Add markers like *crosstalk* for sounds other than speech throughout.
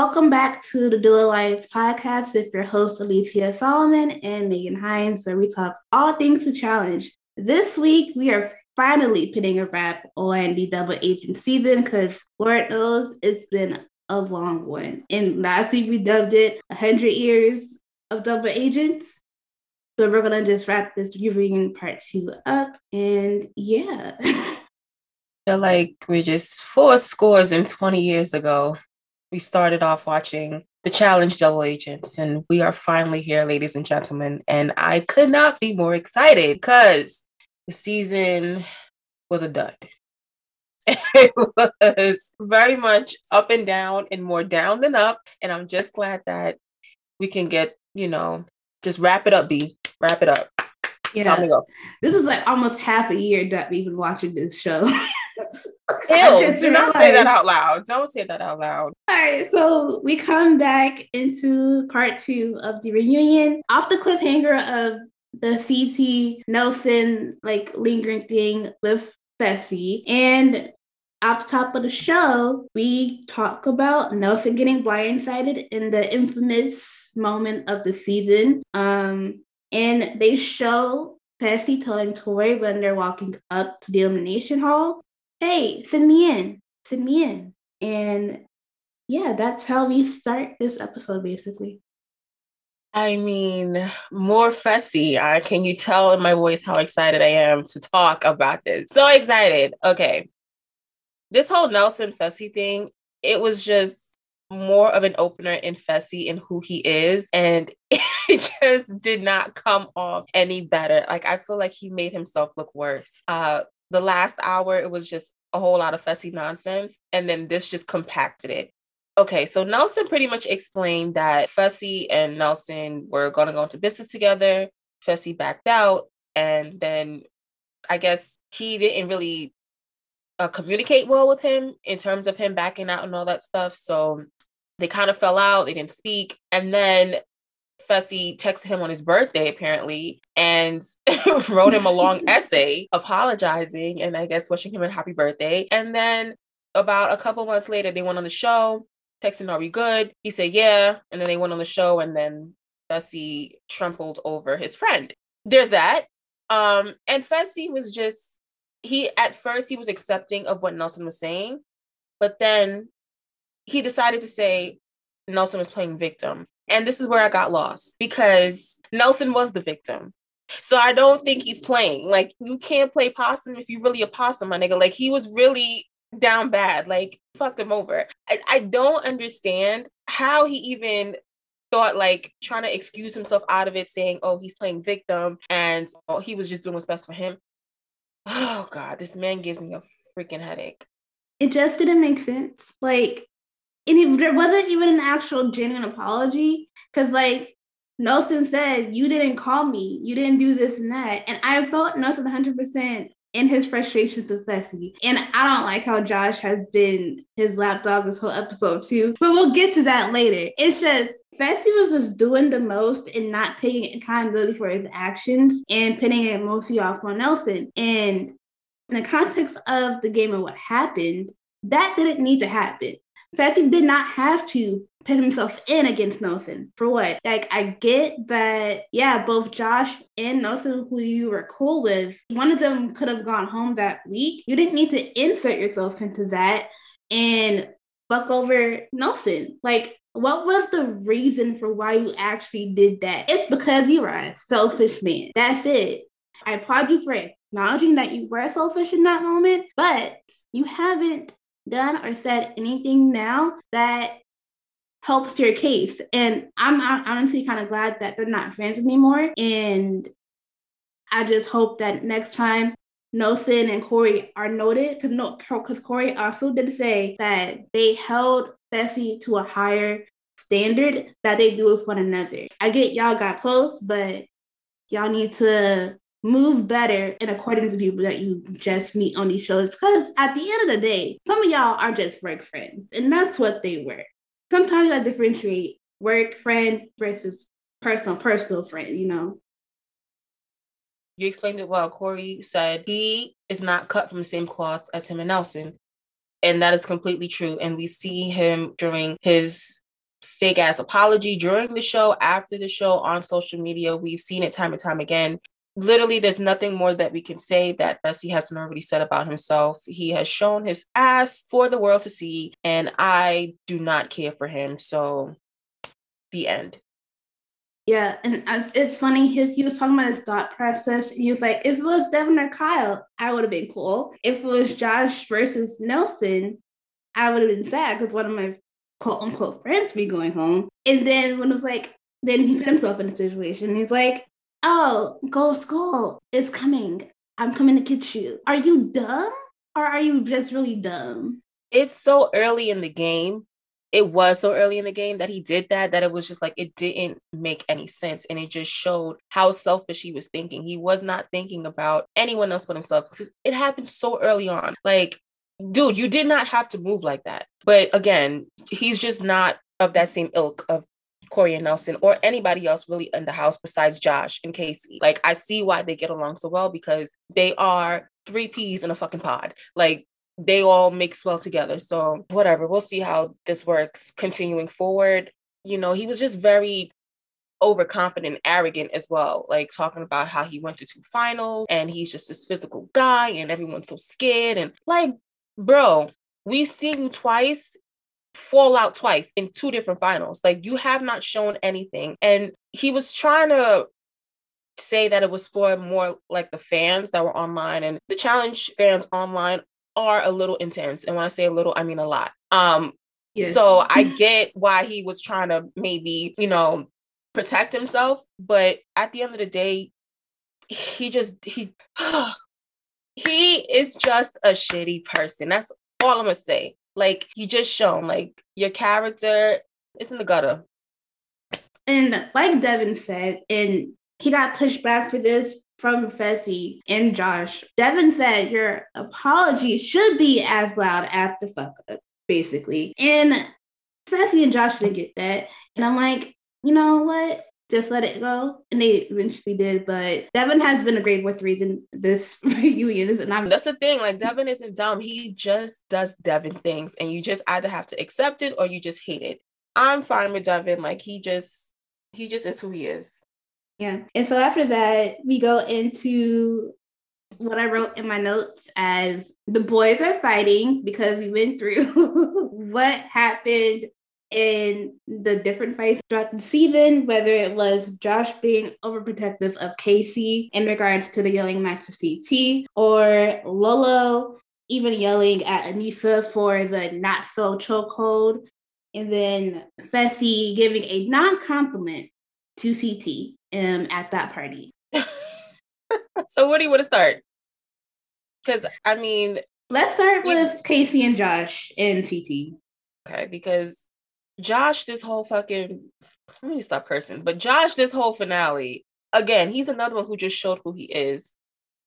Welcome back to the Duel Alliance podcast with your host Alicia Solomon and Megan Hines, where we talk all things to challenge. This week, we are finally putting a wrap on the double agent season because Lord knows it's been a long one. And last week, we dubbed it 100 years of double agents. So we're going to just wrap this reviewing part two up. And yeah. *laughs* feel like we're just four scores and 20 years ago we started off watching the challenge double agents and we are finally here ladies and gentlemen and i could not be more excited because the season was a dud. *laughs* It was very much up and down and more down than up and i'm just glad that we can get you know just wrap it up b. Wrap it up. Yeah. this is like almost half a year that we've been watching this show *laughs* Ew, do not say that out loud. Don't say that out loud. All right, so we come back into part two of the reunion. Off the cliffhanger of the Fessy Nelson like lingering thing with Fessy. And off the top of the show, we talk about Nelson getting blindsided in the infamous moment of the season. Um, and they show Fessy telling Tori when they're walking up to the elimination hall hey, send me in, send me in. And yeah, that's how we start this episode basically. I mean, more Fessy. Uh, can you tell in my voice how excited I am to talk about this? So excited. Okay. This whole Nelson Fessy thing, it was just more of an opener in Fessy and who he is. And *laughs* it just did not come off any better. Like, I feel like he made himself look worse. Uh, the last hour, it was just a whole lot of Fessy nonsense. And then this just compacted it. Okay, so Nelson pretty much explained that Fessy and Nelson were going to go into business together. Fessy backed out. And then I guess he didn't really uh, communicate well with him in terms of him backing out and all that stuff. So they kind of fell out. They didn't speak. And then Fessy texted him on his birthday, apparently, and *laughs* wrote him a long *laughs* essay apologizing and I guess wishing him a happy birthday. And then about a couple months later, they went on the show, texting, Are we good? He said, Yeah. And then they went on the show, and then Fessy trampled over his friend. There's that. Um, and Fessy was just, he at first he was accepting of what Nelson was saying, but then he decided to say Nelson was playing victim. And this is where I got lost because Nelson was the victim. So I don't think he's playing. Like you can't play possum if you really a possum, my nigga. Like he was really down bad. Like fucked him over. I, I don't understand how he even thought like trying to excuse himself out of it, saying, "Oh, he's playing victim," and oh, he was just doing what's best for him. Oh God, this man gives me a freaking headache. It just didn't make sense. Like and it, there wasn't even an actual genuine apology because like Nelson said, you didn't call me, you didn't do this and that. And I felt Nelson 100% in his frustrations with Fessy. And I don't like how Josh has been his lapdog this whole episode too, but we'll get to that later. It's just Fessy was just doing the most and not taking accountability for his actions and putting it mostly off on Nelson. And in the context of the game and what happened, that didn't need to happen. Fessy did not have to put himself in against Nelson. For what? Like, I get that, yeah, both Josh and Nelson, who you were cool with, one of them could have gone home that week. You didn't need to insert yourself into that and buck over Nelson. Like, what was the reason for why you actually did that? It's because you are a selfish man. That's it. I applaud you for acknowledging that you were selfish in that moment, but you haven't done or said anything now that helps your case. And I'm, honestly kind of glad that they're not friends anymore. And I just hope that next time Nelson and Corey are noted, because no, because Cory also did say that they held Fessy to a higher standard that they do with one another. I get y'all got close, but y'all need to move better in accordance with people that you just meet on these shows because at the end of the day, some of y'all are just work friends, and that's what they were. Sometimes I differentiate work friend versus personal personal friend, you know. You explained it well. Corey said he is not cut from the same cloth as him and Nelson. And that is completely true. And we see him during his fake ass apology during the show, after the show, on social media. We've seen it time and time again. Literally, there's nothing more that we can say that Fessy hasn't already said about himself. He has shown his ass for the world to see, and I do not care for him. So, the end. Yeah, and it's funny. His he was talking about his thought process. He was like, "If it was Devin or Kyle, I would have been cool. If it was Josh versus Nelson, I would have been sad because one of my quote unquote friends be going home. And then when it was like, then he put himself in a situation. He's like, "Oh, go school. Is coming. I'm coming to get you. Are you dumb? Or are you just really dumb?" It's so early in the game. It was so early in the game that he did that that it was just like it didn't make any sense. And it just showed how selfish he was thinking. He was not thinking about anyone else but himself. It happened so early on. Like dude you did not have to move like that. But again he's just not of that same ilk of Corey and Nelson or anybody else really in the house besides Josh and Kaycee. Like I see why they get along so well because they are three peas in a fucking pod. Like they all mix well together. So whatever, we'll see how this works continuing forward. You know, he was just very overconfident, arrogant as well, like talking about how he went to two finals and he's just this physical guy and everyone's so scared. And like, bro, we've seen you twice fall out twice in two different finals. Like you have not shown anything. And he was trying to say that it was for more like the fans that were online and the challenge fans online are a little intense. And when I say a little, I mean a lot. Um, yes. so I get why he was trying to maybe, you know, protect himself, but at the end of the day, he just he *sighs* he is just a shitty person. That's all I'm gonna say. Like you just shown like your character is in the gutter. And like Devin said, and he got pushed back for this from Fessy and Josh. Devin said your apology should be as loud as the fuck up, basically. And Fessy and Josh didn't get that. And I'm like, you know what? Just let it go. And they eventually did. But Devin has been a great voice reason this *laughs* reunion is not that's the thing. Like Devin isn't dumb. He just does Devin things. And you just either have to accept it or you just hate it. I'm fine with Devin. Like he just he just is who he is. Yeah. And so after that, we go into what I wrote in my notes as the boys are fighting because we went through *laughs* what happened in the different fights throughout the season, whether it was Josh being overprotective of Kaycee in regards to the yelling match of CT, or Lolo even yelling at Aneesa for the not so chokehold, and then Fessy giving a non compliment to CT um, at that party. *laughs* so where do you want to start? Because I mean, let's start we, with Kaycee and Josh in CT. Okay, because Josh, this whole fucking let me stop cursing, but Josh, this whole finale, again, he's another one who just showed who he is.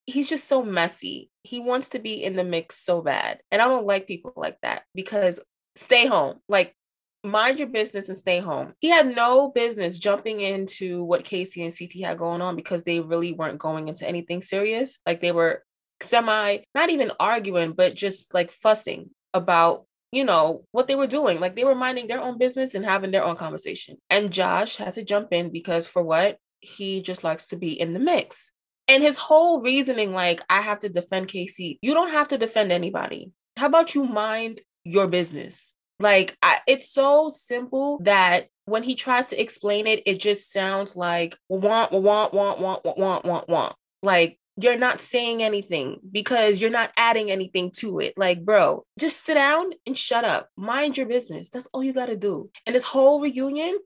He's just so messy. He wants to be in the mix so bad. And I don't like people like that because stay home. Like mind your business and stay home. He had no business jumping into what Kaycee and CT had going on because they really weren't going into anything serious. Like they were semi, not even arguing, but just like fussing about you know what they were doing like they were minding their own business and having their own conversation. And josh had to jump in because for what? He just likes to be in the mix. And his whole reasoning like i have to defend Kaycee you don't have to defend anybody. How about you mind your business? Like I, it's so simple that when he tries to explain it, it just sounds like want, want, want, want, want, want, want, want. Like you're not saying anything because you're not adding anything to it. Like, bro, just sit down and shut up. Mind your business. That's all you got to do. And this whole reunion,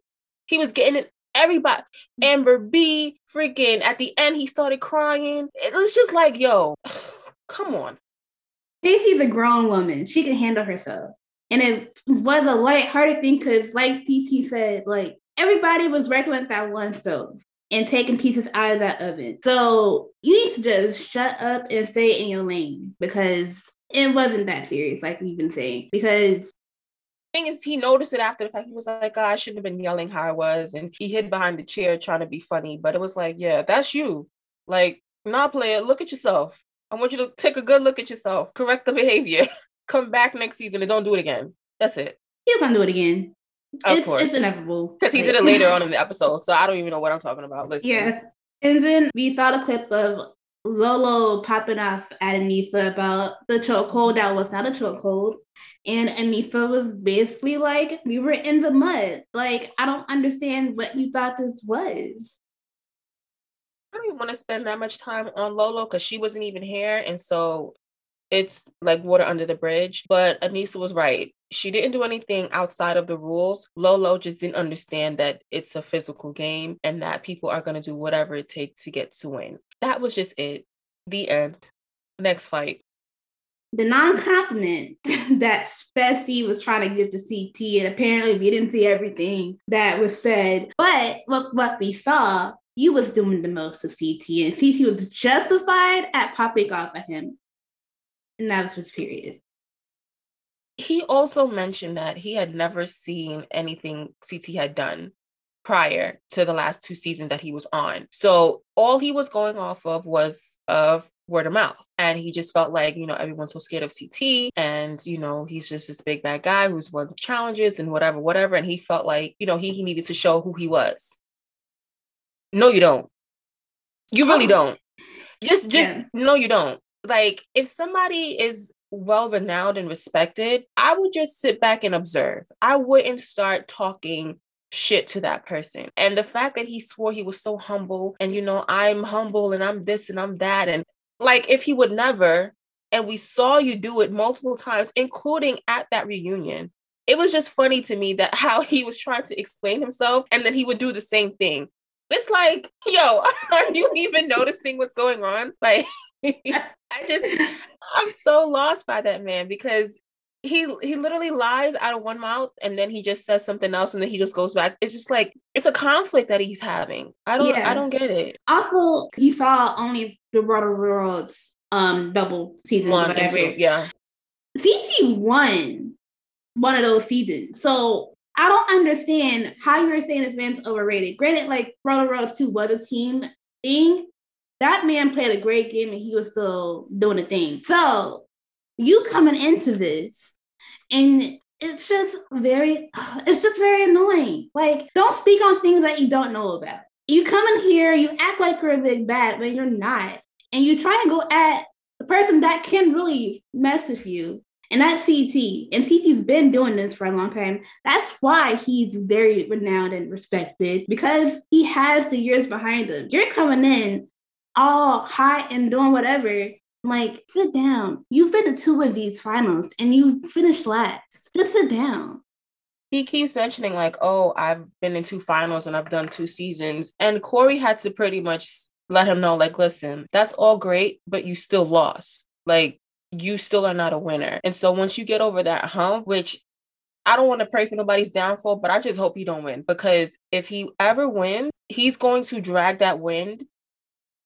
he was getting it. Everybody, mm. Amber B, freaking at the end, he started crying. It was just like, yo, *sighs* come on. Stacey's a grown woman. She can handle herself. And it was a light-hearted thing because, like CT said, like everybody was with that one stove and taking pieces out of that oven. So you need to just shut up and stay in your lane because it wasn't that serious, like we've been saying. Because thing is, he noticed it after the fact. He was like, oh, I shouldn't have been yelling how I was. And he hid behind the chair trying to be funny. But it was like, yeah, that's you. Like, not play it. Look at yourself. I want you to take a good look at yourself, correct the behavior. *laughs* come back next season and don't do it again. That's it. He's gonna do it again. Of it's, course. it's inevitable. Because he Like- did it later *laughs* on in the episode, so I don't even know what I'm talking about. Listen. Yeah. And then we saw the clip of Lolo popping off at Aneesa about the chokehold that was not a chokehold. And Aneesa was basically like, we were in the mud. Like, I don't understand what you thought this was. I don't even want to spend that much time on Lolo because she wasn't even here. And so it's like water under the bridge. But Aneesa was right. She didn't do anything outside of the rules. Lolo just didn't understand that it's a physical game and that people are going to do whatever it takes to get to win. That was just it. The end. Next fight. The non compliment *laughs* that Fessy was trying to give to CT, and apparently we didn't see everything that was said. But what, what we saw, you was doing the most of CT, and CT was justified at popping off at him. And that was his period. He also mentioned that he had never seen anything CT had done prior to the last two seasons that he was on. So all he was going off of was of word of mouth. And he just felt like, you know, everyone's so scared of CT and, you know, he's just this big bad guy who's won challenges and whatever, whatever. And he felt like, you know, he, he needed to show who he was. No, you don't. You really Oh. don't. Just, just, Yeah. no, you don't. Like, if somebody is well renowned and respected, I would just sit back and observe. I wouldn't start talking shit to that person. And the fact that he swore he was so humble and, you know, I'm humble and I'm this and I'm that. And like, if he would never, and we saw you do it multiple times, including at that reunion. It was just funny to me that *laughs* how he was trying to explain himself and then he would do the same thing. It's like, yo, *laughs* are you even noticing what's going on? Like, I just, I'm so lost by that man because he he literally lies out of one mouth and then he just says something else and then he just goes back. It's just like it's a conflict that he's having. I don't Yeah. I don't get it. Also, he saw only the War of the Worlds um double season, One whatever. two, yeah. CT won one of those seasons. So I don't understand how you're saying this man's overrated. Granted, like War of the Worlds 2 was a team thing. That man played a great game and he was still doing a thing. So you coming into this and it's just very *sighs* it's just very annoying. Like, don't speak on things that you don't know about. You come in here, you act like you're a big bad, but you're not. And you try and go at the person that can really mess with you. And that's CT. And CT's been doing this for a long time. That's why he's very renowned and respected because he has the years behind him. You're coming in all hot and doing whatever. Like, sit down. You've been to two of these finals and you finished last. Just sit down. He keeps mentioning like, oh, I've been in two finals and I've done two seasons. And Corey had to pretty much let him know, like, listen, that's all great, but you still lost. Like, you still are not a winner. And so once you get over that hump, which I don't want to pray for nobody's downfall, but I just hope he don't win because if he ever wins, he's going to drag that win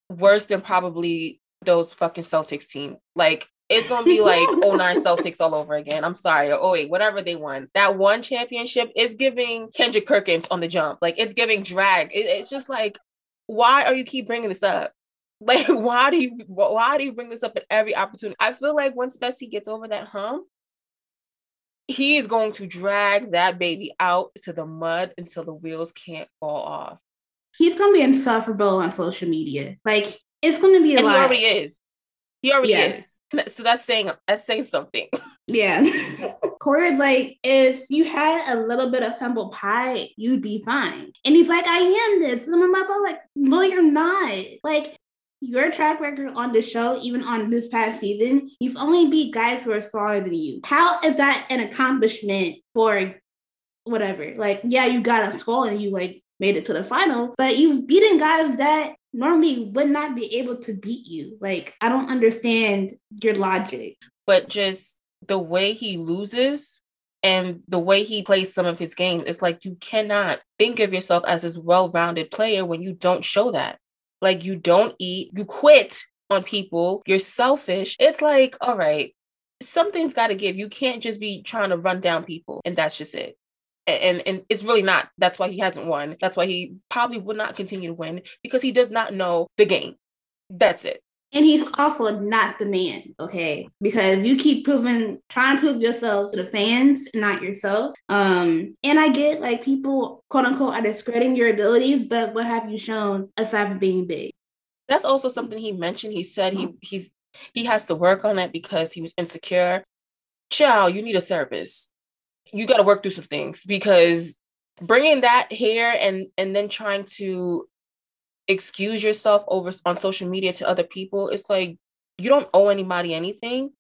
worse than probably those fucking Celtics team. Like it's gonna be like *laughs* 09 Celtics all over again. I'm sorry, or 08, whatever they won. That one championship is giving Kendrick Perkins on the jump. Like it's giving drag. It- it's just like, why are you keep bringing this up? *laughs* Like, why do you why do you bring this up at every opportunity? I feel like once Fessy gets over that hump, he is going to drag that baby out to the mud until the wheels can't fall off. He's gonna be insufferable on social media. Like, it's gonna be a And he already is. He already Yeah. is. So that's saying that's saying something. *laughs* Yeah. Corey's like, if you had a little bit of humble pie, you'd be fine. And he's like, I am this. And I'm about like, no, you're not. Like, your track record on the show, even on this past season, you've only beat guys who are smaller than you. How is that an accomplishment for whatever? Like, yeah, you got a skull and you like made it to the final, but you've beaten guys that normally would not be able to beat you. Like, I don't understand your logic. but just the way he loses and the way he plays some of his games, it's like you cannot think of yourself as this well-rounded player when you don't show that. Like you don't eat, you quit on people, you're selfish. It's like, all right, something's got to give. You can't just be trying to run down people and that's just it. And, and it's really not. That's why he hasn't won. That's why he probably would not continue to win because he does not know the game. That's it. And he's also not the man, okay? Because you keep proving, trying to prove yourself to the fans, not yourself. Um, and I get like people, quote unquote, are discrediting your abilities, but what have you shown aside from being big? That's also something he mentioned. He said he he's he has to work on it because he was insecure. Child, you need a therapist. You got to work through some things because bringing that here and and then trying to excuse yourself over on social media to other people it's like you don't owe anybody anything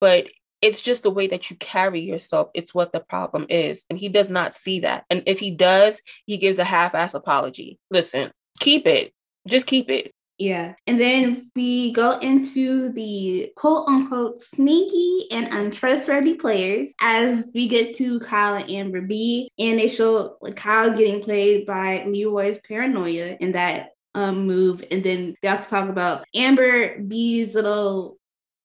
but it's just the way that you carry yourself it's what the problem is and he does not see that and if he does he gives a half-ass apology. Listen keep it just keep it yeah. And then we go into the quote unquote sneaky and untrustworthy players as we get to Kyle and Amber B. And they show Kyle getting played by Leroy's paranoia in that um, move. And then they also talk about Amber B's little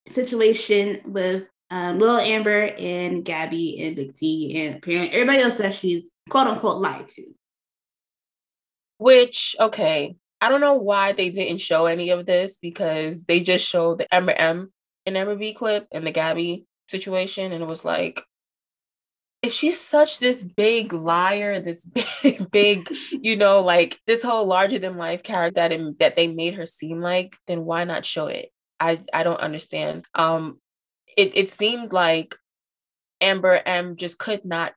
situation with um, Little Amber and Gabby and Big T and apparently everybody else that she's quote unquote lied to. Which, okay, I don't know why they didn't show any of this because they just showed the Amber M and Amber B clip and the Gabby situation, and it was like, if she's such this big liar, this *laughs* big, big, *laughs* you know, like this whole larger than life character that in, that they made her seem like, then why not show it? I I don't understand. Um, it it seemed like Amber M just could not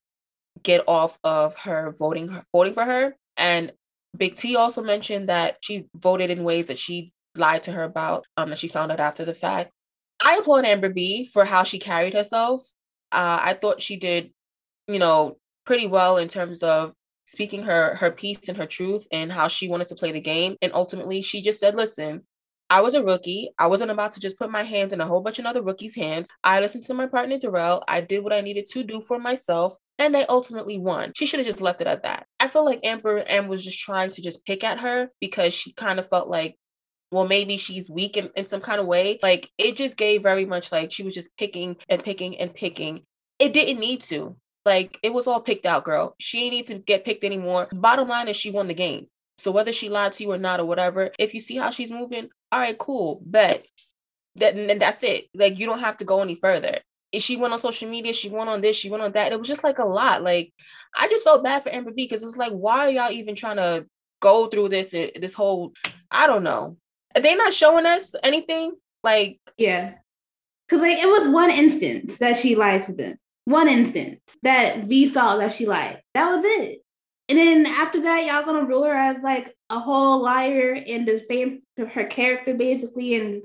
get off of her voting her voting for her, and Big T also mentioned that she voted in ways that she lied to her about, um, that she found out after the fact. I applaud Amber B for how she carried herself. Uh, I thought she did, you know, pretty well in terms of speaking her her piece and her truth and how she wanted to play the game. And ultimately, she just said, "Listen, I was a rookie. I wasn't about to just put my hands in a whole bunch of other rookies' hands. I listened to my partner Darrell. I did what I needed to do for myself and they ultimately won. She should have just left it at that. I feel like Amber M was just trying to just pick at her because she kind of felt like, well, maybe she's weak in, in some kind of way. Like it just gave very much like she was just picking and picking and picking. It didn't need to. Like it was all picked out, girl. She ain't need to get picked anymore. Bottom line is she won the game. So whether she lied to you or not or whatever, if you see how she's moving, all right, cool, bet. That and that's it. Like you don't have to go any further she went on social media, she went on this, she went on that. It was just like a lot. Like I just felt bad for Amber B because it's like, why are y'all even trying to go through this eh, this whole I don't know. Are they not showing us anything? Like Yeah. Cause like it was one instance that she lied to them. One instance that we saw that she lied. That was it. And then after that, y'all gonna rule her as like a whole liar and defame her character basically and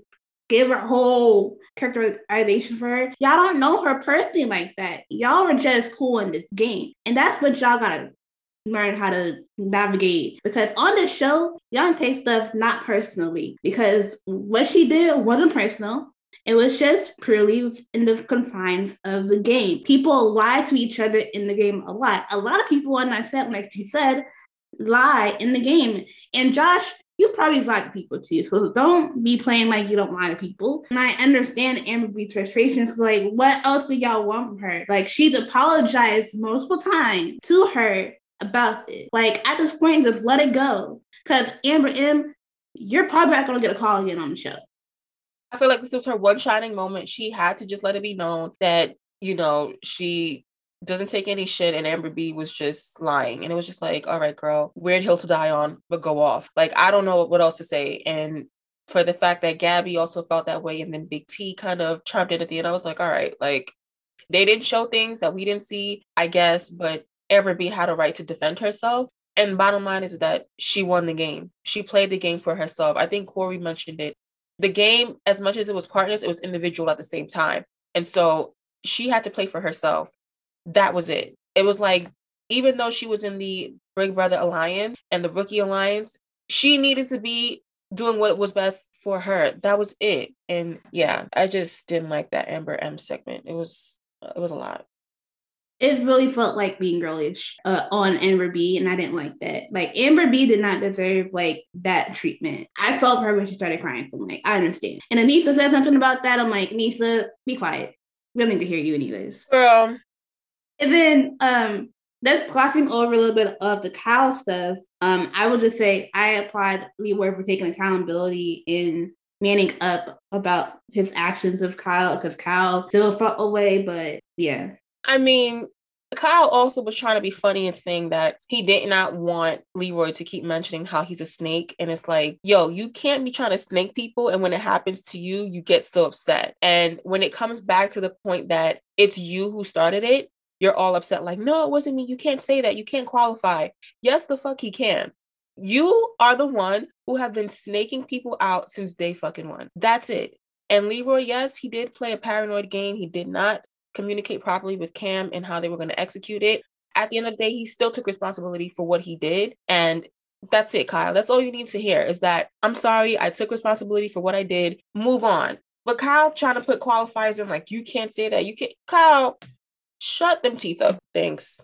give her whole characterization for her. Y'all don't know her personally like that. Y'all are just cool in this game. And that's what y'all gotta learn how to navigate because on this show, y'all take stuff not personally because what she did wasn't personal. It was just purely in the confines of the game. People lie to each other in the game a lot. A lot of people, and I said, like she said, lie in the game. And Josh you probably to people too. So don't be playing like you don't lie to people. And I understand Amber B's frustrations because, like, what else do y'all want from her? Like, she's apologized multiple times to her about this. Like, at this point, just let it go. Because Amber M, you're probably not going to get a call again on the show. I feel like this was her one shining moment. She had to just let it be known that, you know, she doesn't take any shit and Amber B was just lying. And it was just like, all right, girl, weird hill to die on, but go off. Like, I don't know what else to say. And for the fact that Gabby also felt that way and then Big T kind of chimed in at the end, I was like, all right, like they didn't show things that we didn't see, I guess, but Amber B had a right to defend herself. And bottom line is that she won the game. She played the game for herself. I think Corey mentioned it. The game, as much as it was partners, it was individual at the same time. And so she had to play for herself that was it. It was like, even though she was in the Big Brother Alliance and the Rookie Alliance, she needed to be doing what was best for her. That was it. And yeah, I just didn't like that Amber M segment. It was it was a lot. It really felt like being girlish uh, on Amber B, and I didn't like that. Like Amber B did not deserve like that treatment. I felt for her when she started crying. So I'm like, I understand. And Aneesa said something about that. I'm like, Aneesa, be quiet. We don't need to hear you anyways. Girl, and then um just glossing over a little bit of the Kyle stuff, um, I would just say I applaud Leroy for taking accountability in manning up about his actions of Kyle because Kyle still felt away, but yeah. I mean, Kyle also was trying to be funny and saying that he did not want Leroy to keep mentioning how he's a snake. And it's like, yo, you can't be trying to snake people. And when it happens to you, you get so upset. And when it comes back to the point that it's you who started it, you're all upset. Like, no, it wasn't me. You can't say that. You can't qualify. Yes, the fuck he can. You are the one who have been snaking people out since day fucking one. That's it. And Leroy, yes, he did play a paranoid game. He did not communicate properly with Kam and how they were going to execute it. At the end of the day, he still took responsibility for what he did. And that's it, Kyle. That's all you need to hear is that I'm sorry, I took responsibility for what I did. Move on. But Kyle trying to put qualifiers in like you can't say that. You can't Kyle, shut them teeth up. Thanks.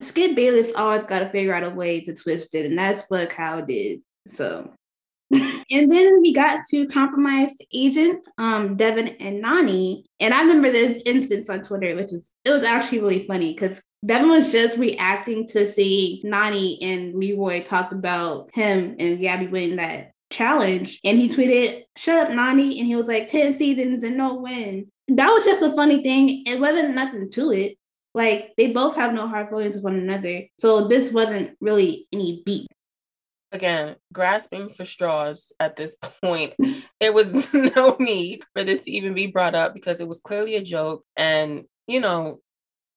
Skip Bayless always gotta figure out a way to twist it, and that's what Kyle did. So *laughs* and then we got to compromised agent, um, Devin and Nany, And I remember this instance on Twitter, which is it was actually really funny because Devin was just reacting to see Nany and Leroy talk about him and Gabby winning that challenge. And he tweeted, Shut up, Nany," And he was like, 10 seasons and no win. That was just a funny thing. It wasn't nothing to it. Like they both have no hard feelings with one another. So this wasn't really any beat again grasping for straws at this *laughs* point there was *laughs* no need for this to even be brought up because it was clearly a joke and you know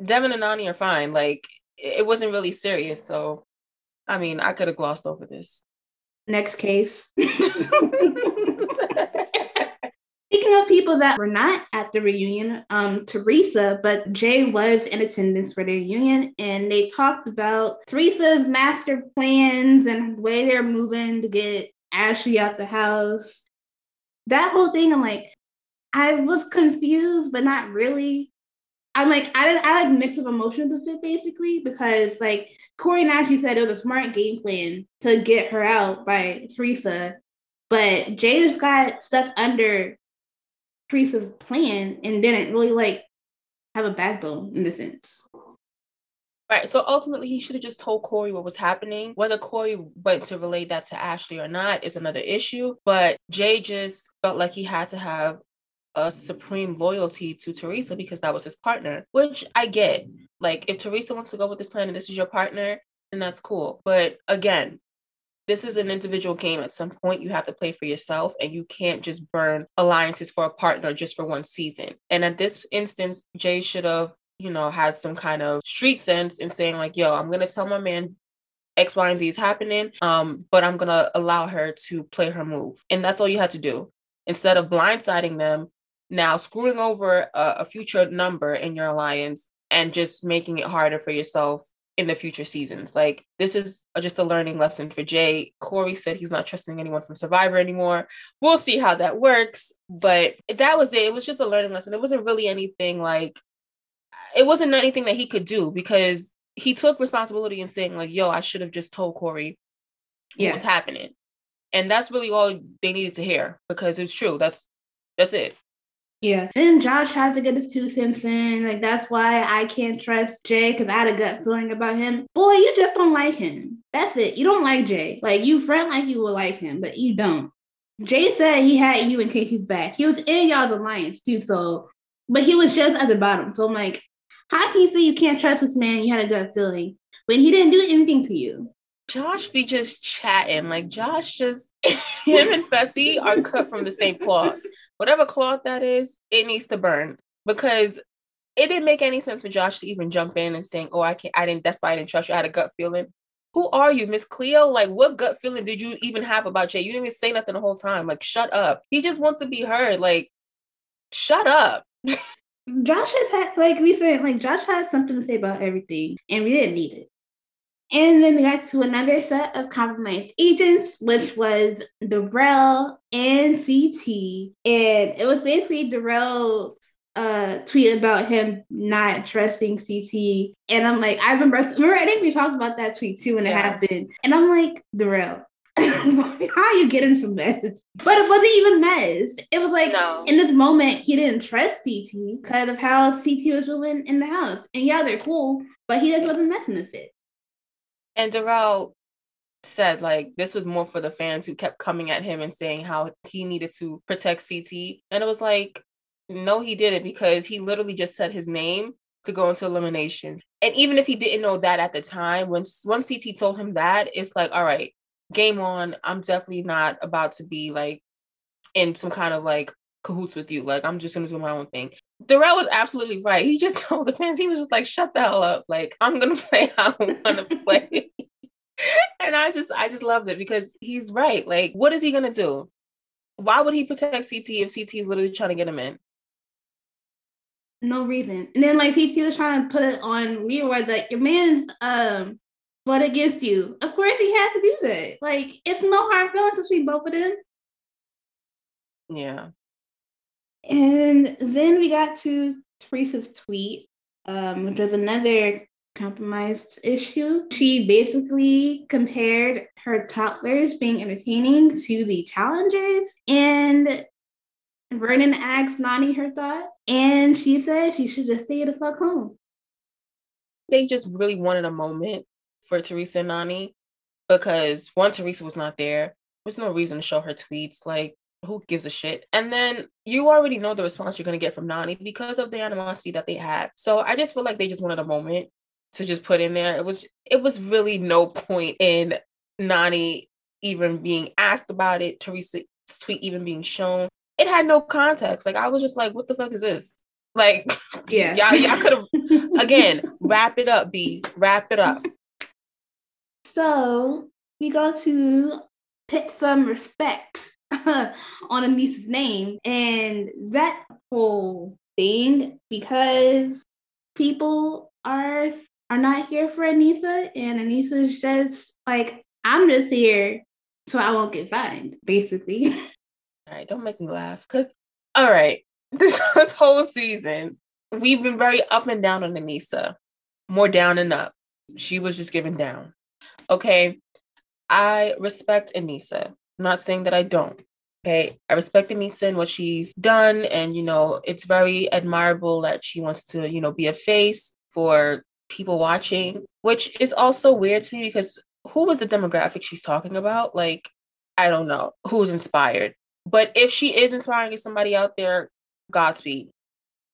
devin and nany are fine like it wasn't really serious so i mean i could have glossed over this next case *laughs* Speaking of people that were not at the reunion, um, Teresa, but Jay was in attendance for their reunion, and they talked about Teresa's master plans and the way they're moving to get Ashley out the house. That whole thing, I'm like, I was confused, but not really. I'm like, I didn't, I like mix of emotions with it basically because like Corey and Ashley said it was a smart game plan to get her out by Teresa, but Jay just got stuck under Teresa's plan and didn't really like have a backbone in the sense. Right. So ultimately, he should have just told Corey what was happening. Whether Corey went to relay that to Ashley or not is another issue. But Jay just felt like he had to have a supreme loyalty to Teresa because that was his partner, which I get. Like, if Teresa wants to go with this plan and this is your partner, then that's cool. But again, this is an individual game. At some point, you have to play for yourself, and you can't just burn alliances for a partner just for one season. And at this instance, Jay should have, you know, had some kind of street sense in saying, like, yo, I'm going to tell my man X, Y, and Z is happening, um, but I'm going to allow her to play her move. And that's all you had to do. Instead of blindsiding them, now screwing over a, a future number in your alliance and just making it harder for yourself in the future seasons. Like this is just a learning lesson for Jay. Corey said he's not trusting anyone from Survivor anymore. We'll see how that works. But that was it. It was just a learning lesson. It wasn't really anything like it wasn't anything that he could do because he took responsibility in saying like, "Yo, I should have just told Corey what yeah. was happening," and that's really all they needed to hear because it's true. That's that's it. Yeah. Then Josh tries to get his two cents in. Like, that's why I can't trust Jay because I had a gut feeling about him. Boy, you just don't like him. That's it. You don't like Jay. Like, you front like you will like him, but you don't. Jay said he had you in case he's back. He was in y'all's alliance too, so, but he was just at the bottom. So I'm like, how can you say you can't trust this man? You had a gut feeling when he didn't do anything to you. Josh be just chatting. Like, Josh just, *laughs* him and Fessy are cut from the same cloth whatever cloth that is, it needs to burn because it didn't make any sense for Josh to even jump in and saying, "Oh, I can't. I didn't. That's why I didn't trust you. I had a gut feeling." Who are you, Miss Cleo? Like, what gut feeling did you even have about Jay? You didn't even say nothing the whole time. Like, shut up. He just wants to be heard. Like, shut up. *laughs* Josh has had, like we said, like Josh has something to say about everything, and we didn't need it. And then we got to another set of compromised agents, which was Darrell and CT. And it was basically Darrell's uh, tweet about him not trusting CT. And I'm like, I remember, remember, I think we talked about that tweet too when yeah. it happened. And I'm like, Darrell, *laughs* how are you getting some mess? But it wasn't even mess. It was like no. in this moment, he didn't trust CT because of how CT was moving in the house. And yeah, they're cool, but he just wasn't messing with it. And Darrell, said like this was more for the fans who kept coming at him and saying how he needed to protect CT. And it was like, no, he didn't because he literally just said his name to go into elimination. And even if he didn't know that at the time, when once CT told him that, it's like, all right, game on. I'm definitely not about to be like in some kind of like cahoots with you. Like I'm just gonna do my own thing. Darrell was absolutely right. He just *laughs* told the fans, he was just like, shut the hell up. Like I'm gonna *laughs* play how I wanna *laughs* play. and I just I just loved it because he's right. Like, what is he gonna do? Why would he protect CT if CT is literally trying to get him in? No reason. And then like CT was trying to put it on Leroy, like your man's um but against you. Of course he has to do that. Like it's no hard feelings between both of them. Yeah. And then we got to Teresa's tweet, um, which was another compromised issue. She basically compared her toddlers being entertaining to the challengers. And Vernon asked Nany her thought, and she said she should just stay the fuck home. They just really wanted a moment for Teresa and Nany because one, Teresa was not there. There's no reason to show her tweets. Like, who gives a shit? And then you already know the response you're gonna get from Nany because of the animosity that they had. So I just feel like they just wanted a moment to just put in there. It was it was really no point in Nany even being asked about it, Teresa's tweet even being shown. It had no context. Like I was just like, what the fuck is this? Like, *laughs* yeah, y'all, y'all could have *laughs* again wrap it up, B. Wrap it up. So we go to pick some respect *laughs* on Aneesa's name, and that whole thing because people are are not here for Aneesa, and Aneesa's just like, I'm just here so I won't get fined, basically. *laughs* All right, don't make me laugh. Cause all right, *laughs* this, this whole season, we've been very up and down on Aneesa. More down and up. She was just given down. Okay. I respect Aneesa. I'm not saying that I don't. Okay. I respect Aneesa and what she's done. And, you know, it's very admirable that she wants to, you know, be a face for people watching, which is also weird to me because who was the demographic she's talking about? Like, I don't know who's inspired. But if she is inspiring somebody out there, Godspeed.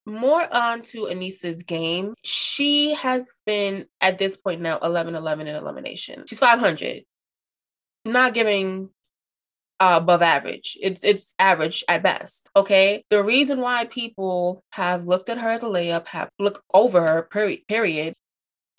More on to Aneesa's game. She has been at this point now 11 11 in elimination. She's 500. Not giving uh, above average. It's it's average at best. Okay. The reason why people have looked at her as a layup, have looked over her, period, period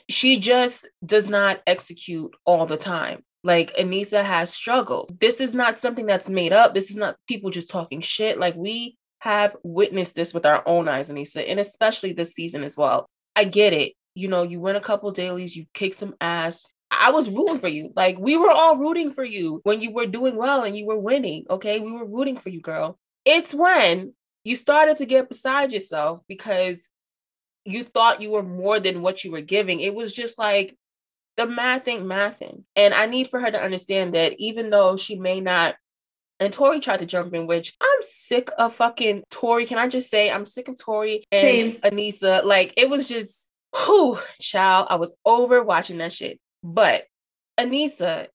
she just does not execute all the time. Like Aneesa has struggled. This is not something that's made up. This is not people just talking shit. Like we have witnessed this with our own eyes, Aneesa, and especially this season as well. I get it. You know, you win a couple dailies, you kick some ass. I was rooting for you. Like we were all rooting for you when you were doing well and you were winning. Okay. We were rooting for you, girl. It's when you started to get beside yourself because you thought you were more than what you were giving. It was just like the math ain't mathing. And I need for her to understand that even though she may not, and Tori tried to jump in, which I'm sick of fucking Tori. Can I just say I'm sick of Tori and Same. Aneesa? Like it was just, whew, child. I was over watching that shit. But Aneesa,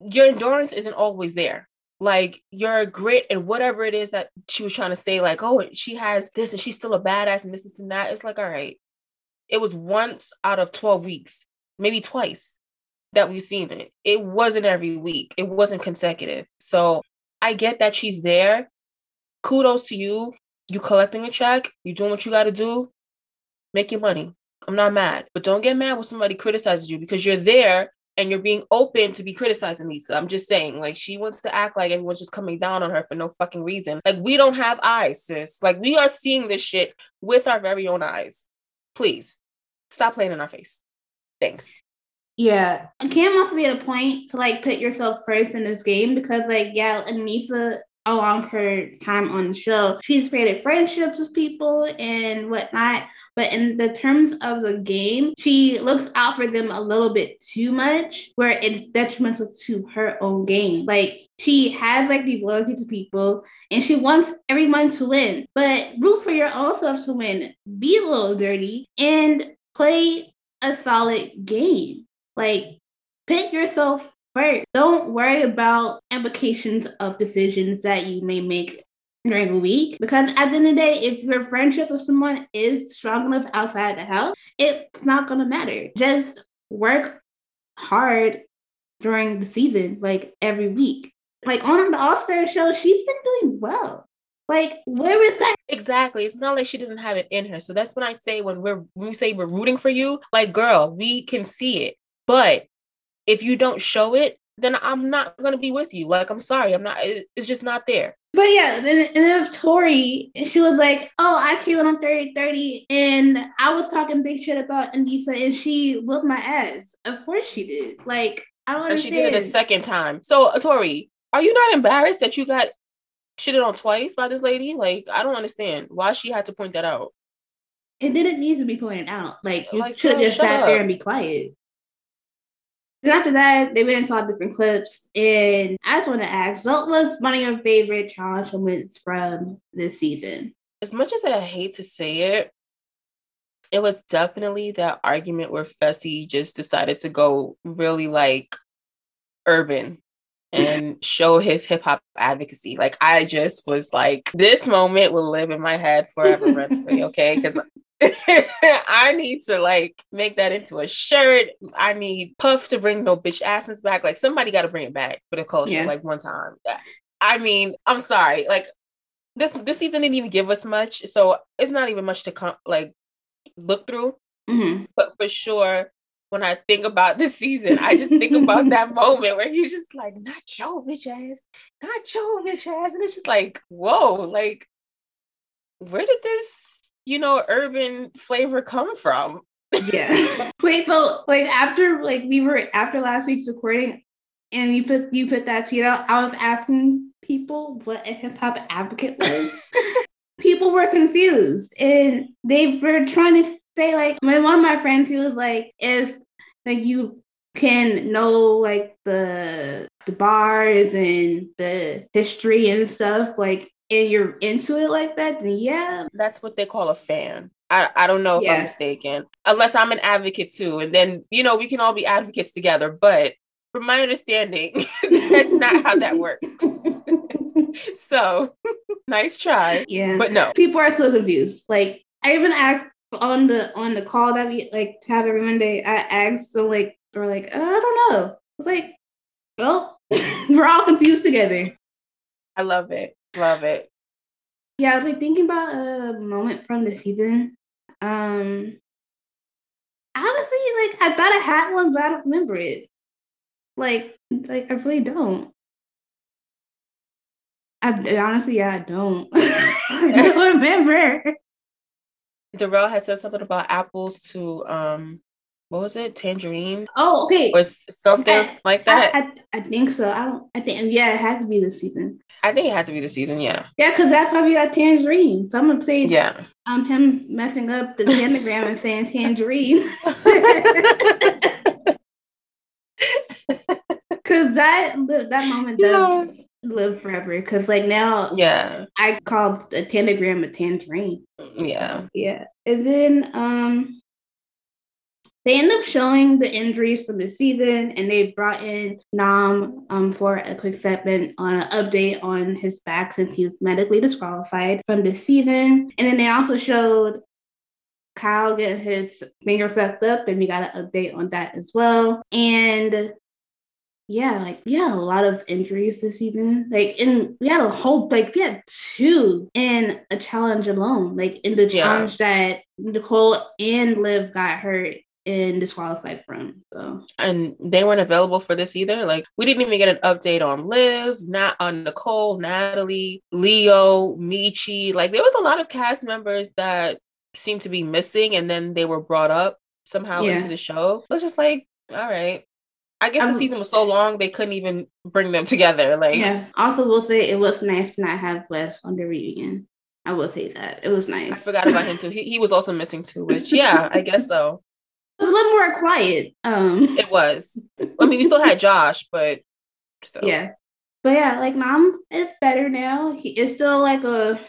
your endurance isn't always there like your grit and whatever it is that she was trying to say, like, oh, she has this and she's still a badass and this, and that. It's like, all right. It was once out of 12 weeks, maybe twice that we've seen it. It wasn't every week, it wasn't consecutive. So I get that she's there. Kudos to you. You collecting a check, you doing what you got to do, make your money. I'm not mad, but don't get mad when somebody criticizes you because you're there and you're being open to be criticizing Lisa. I'm just saying, like, she wants to act like everyone's just coming down on her for no fucking reason. Like, we don't have eyes, sis. Like, we are seeing this shit with our very own eyes. Please stop playing in our face. Thanks. Yeah. And Kam also made a point to like put yourself first in this game because, like, yeah, Aneesa along her time on the show, she's created friendships with people and whatnot. But in the terms of the game, she looks out for them a little bit too much, where it's detrimental to her own game. Like she has like these loyalty to people and she wants everyone to win, but root for your own self to win. Be a little dirty and play a solid game. Like pick yourself Don't worry about implications of decisions that you may make during a week because at the end of the day, if your friendship with someone is strong enough outside the house, it's not gonna matter. Just work hard during the season, like every week. Like on the All Star show, she's been doing well. Like, where is that? Exactly. It's not like she doesn't have it in her. So that's when I say when we're when we say we're rooting for you, like girl, we can see it. But if you don't show it, then I'm not gonna be with you. Like, I'm sorry, I'm not. It's just not there. But yeah, then and then if Tori, she was like, "Oh, I came on 30 30 and I was talking big shit about Aneesa, and she whooped my ass." Of course she did. Like, I don't understand. she did it a second time. So, Tori, are you not embarrassed that you got shitted on twice by this lady? Like, I don't understand why she had to point that out. It didn't need to be pointed out. Like, you like, should have just sat up. there and be quiet. Then after that, they went and saw different clips. And I just want to ask, what was one of your favorite challenge moments from this season? As much as I hate to say it, it was definitely that argument where Fessy just decided to go really like urban *laughs* and show his hip hop advocacy. Like I just was like, this moment will live in my head forever. Okay, because I need to like make that into a shirt. I need Puff to bring no bitch asses back. Like somebody got to bring it back for the culture. Yeah. Like one time. I mean, I'm sorry. Like this this season didn't even give us much, so it's not even much to come like look through. Mm-hmm. But for sure, when I think about this season, I just think about *laughs* that moment where he's just like, not your bitch ass, not your bitch ass. And it's just like, whoa, like, where did this, you know, urban flavor come from? yeah. *laughs* Wait, so like after like we were after last week's recording and you put you put that tweet out, I was asking people what a hip hop advocate was. *laughs* people were confused and they were trying to say like my one of my friends he was like if like you can know like the the bars and the history and stuff like and you're into it like that then yeah that's what they call a fan I, I don't know if yeah. I'm mistaken, unless I'm an advocate too. And then, you know, we can all be advocates together. But from my understanding, *laughs* that's not how that works. *laughs* so *laughs* nice try. Yeah. But no. People are so confused. Like, I even asked on the on the call that we like have every Monday, I asked so like we're like, uh, I don't know. It's like, well, we're all confused together. I love it. Love it. Yeah, I was like thinking about a moment from the season. Um honestly, like I thought I had one, but I don't remember it. Like, like I really don't. I honestly, yeah, I don't. *laughs* I don't *laughs* remember. Darrell had said something about apples to um what was it? Tangerine? Oh okay. Or something I, like that? I, I, I, think so. I don't i think yeah it has to be the season. I think it has to be the season yeah. Yeah because that's why we got tangerine. So i'm say yeah. um him messing up the pentagram and saying tangerine. *laughs* Because that that moment does yeah. live forever. Because like now yeah. I called a tangram a tangerine. Yeah. Yeah. And then um they end up showing the injuries from the season and they brought in Kam um for a quick segment on an update on his back since he was medically disqualified from the season and then they also showed Kyle getting his finger fucked up, and we got an update on that as well. And yeah, like yeah, a lot of injuries this season. Like in we had a whole like we had two in a challenge alone. Like in the challenge yeah. that Nicole and Liv got hurt and disqualified from. So and they weren't available for this either. Like we didn't even get an update on Liv, not on Nicole, Natalie, Leo, Michi. Like there was a lot of cast members that seemed to be missing, and then they were brought up somehow yeah. into the show. It was just like, all right, I guess um, the season was so long they couldn't even bring them together. Like yeah. Also, will say it was nice to not have Wes on the reunion. I will say that it was nice. I forgot about him too. He he was also missing too. Which yeah, I guess *laughs* so. It was a little more quiet. Um, *laughs* it was. I mean, we still had Josh, but still. yeah, but yeah, like Kam is better now. He is still like a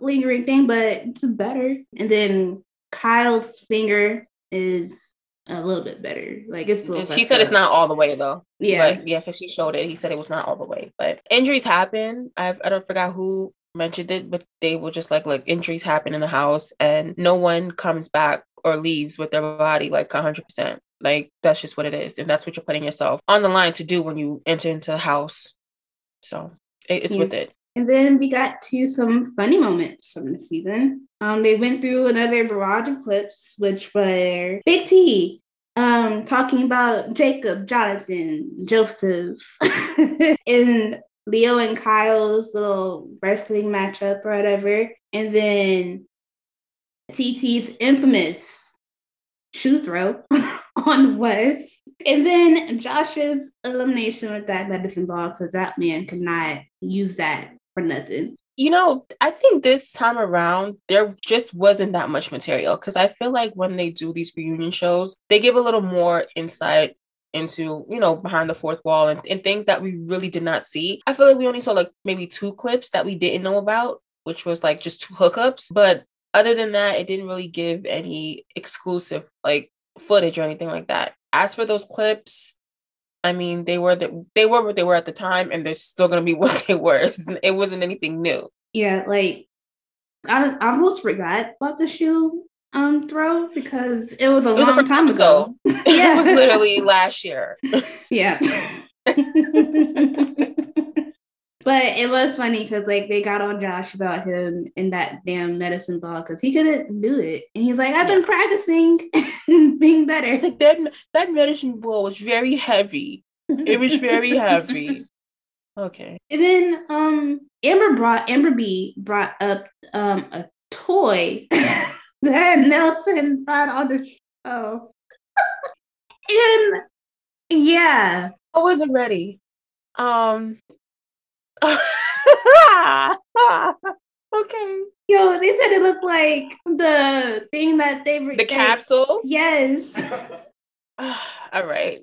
lingering thing, but it's better. And then Kyle's finger is a little bit better. Like it's still he said it's not all the way though. Yeah, but yeah, because she showed it. He said it was not all the way, but injuries happen. I've I don't forgot who mentioned it, but they were just like, like injuries happen in the house, and no one comes back or leaves with their body like hundred percent. Like that's just what it is, and that's what you're putting yourself on the line to do when you enter into the house. So it, it's yeah. with it. And then we got to some funny moments from the season. Um, they went through another barrage of clips, which were Big T um, talking about Jacob, Jonathan, Joseph, *laughs* and Leo and Kyle's little wrestling matchup or whatever. And then TT's infamous shoe throw *laughs* on Wes. And then Josh's elimination with that medicine ball because that man could not use that for nothing. You know, I think this time around, there just wasn't that much material because I feel like when they do these reunion shows, they give a little more insight into, you know, behind the fourth wall and, and things that we really did not see. I feel like we only saw like maybe two clips that we didn't know about, which was like just two hookups. But other than that, it didn't really give any exclusive like footage or anything like that. As for those clips, I mean, they were the, they were what they were at the time, and they're still gonna be *laughs* what they were. It wasn't anything new. Yeah, like I, I almost forgot about the shoe um throw because it was a it was long a time ago. ago. yeah, *laughs* it was literally last year. *laughs* yeah. But it was funny because like they got on Josh about him in that damn medicine ball because he couldn't do it, and he's like, "I've yeah. been practicing and *laughs* being better." It's like that that medicine ball was very heavy. it was very heavy. *laughs* Okay. And then um Amber brought Amber B brought up um a toy *laughs* that Nelson brought on the show. and yeah. I wasn't ready. Um *laughs* okay. Yo, they said it looked like the thing that they the capsule. Yes. *laughs* *sighs* All right.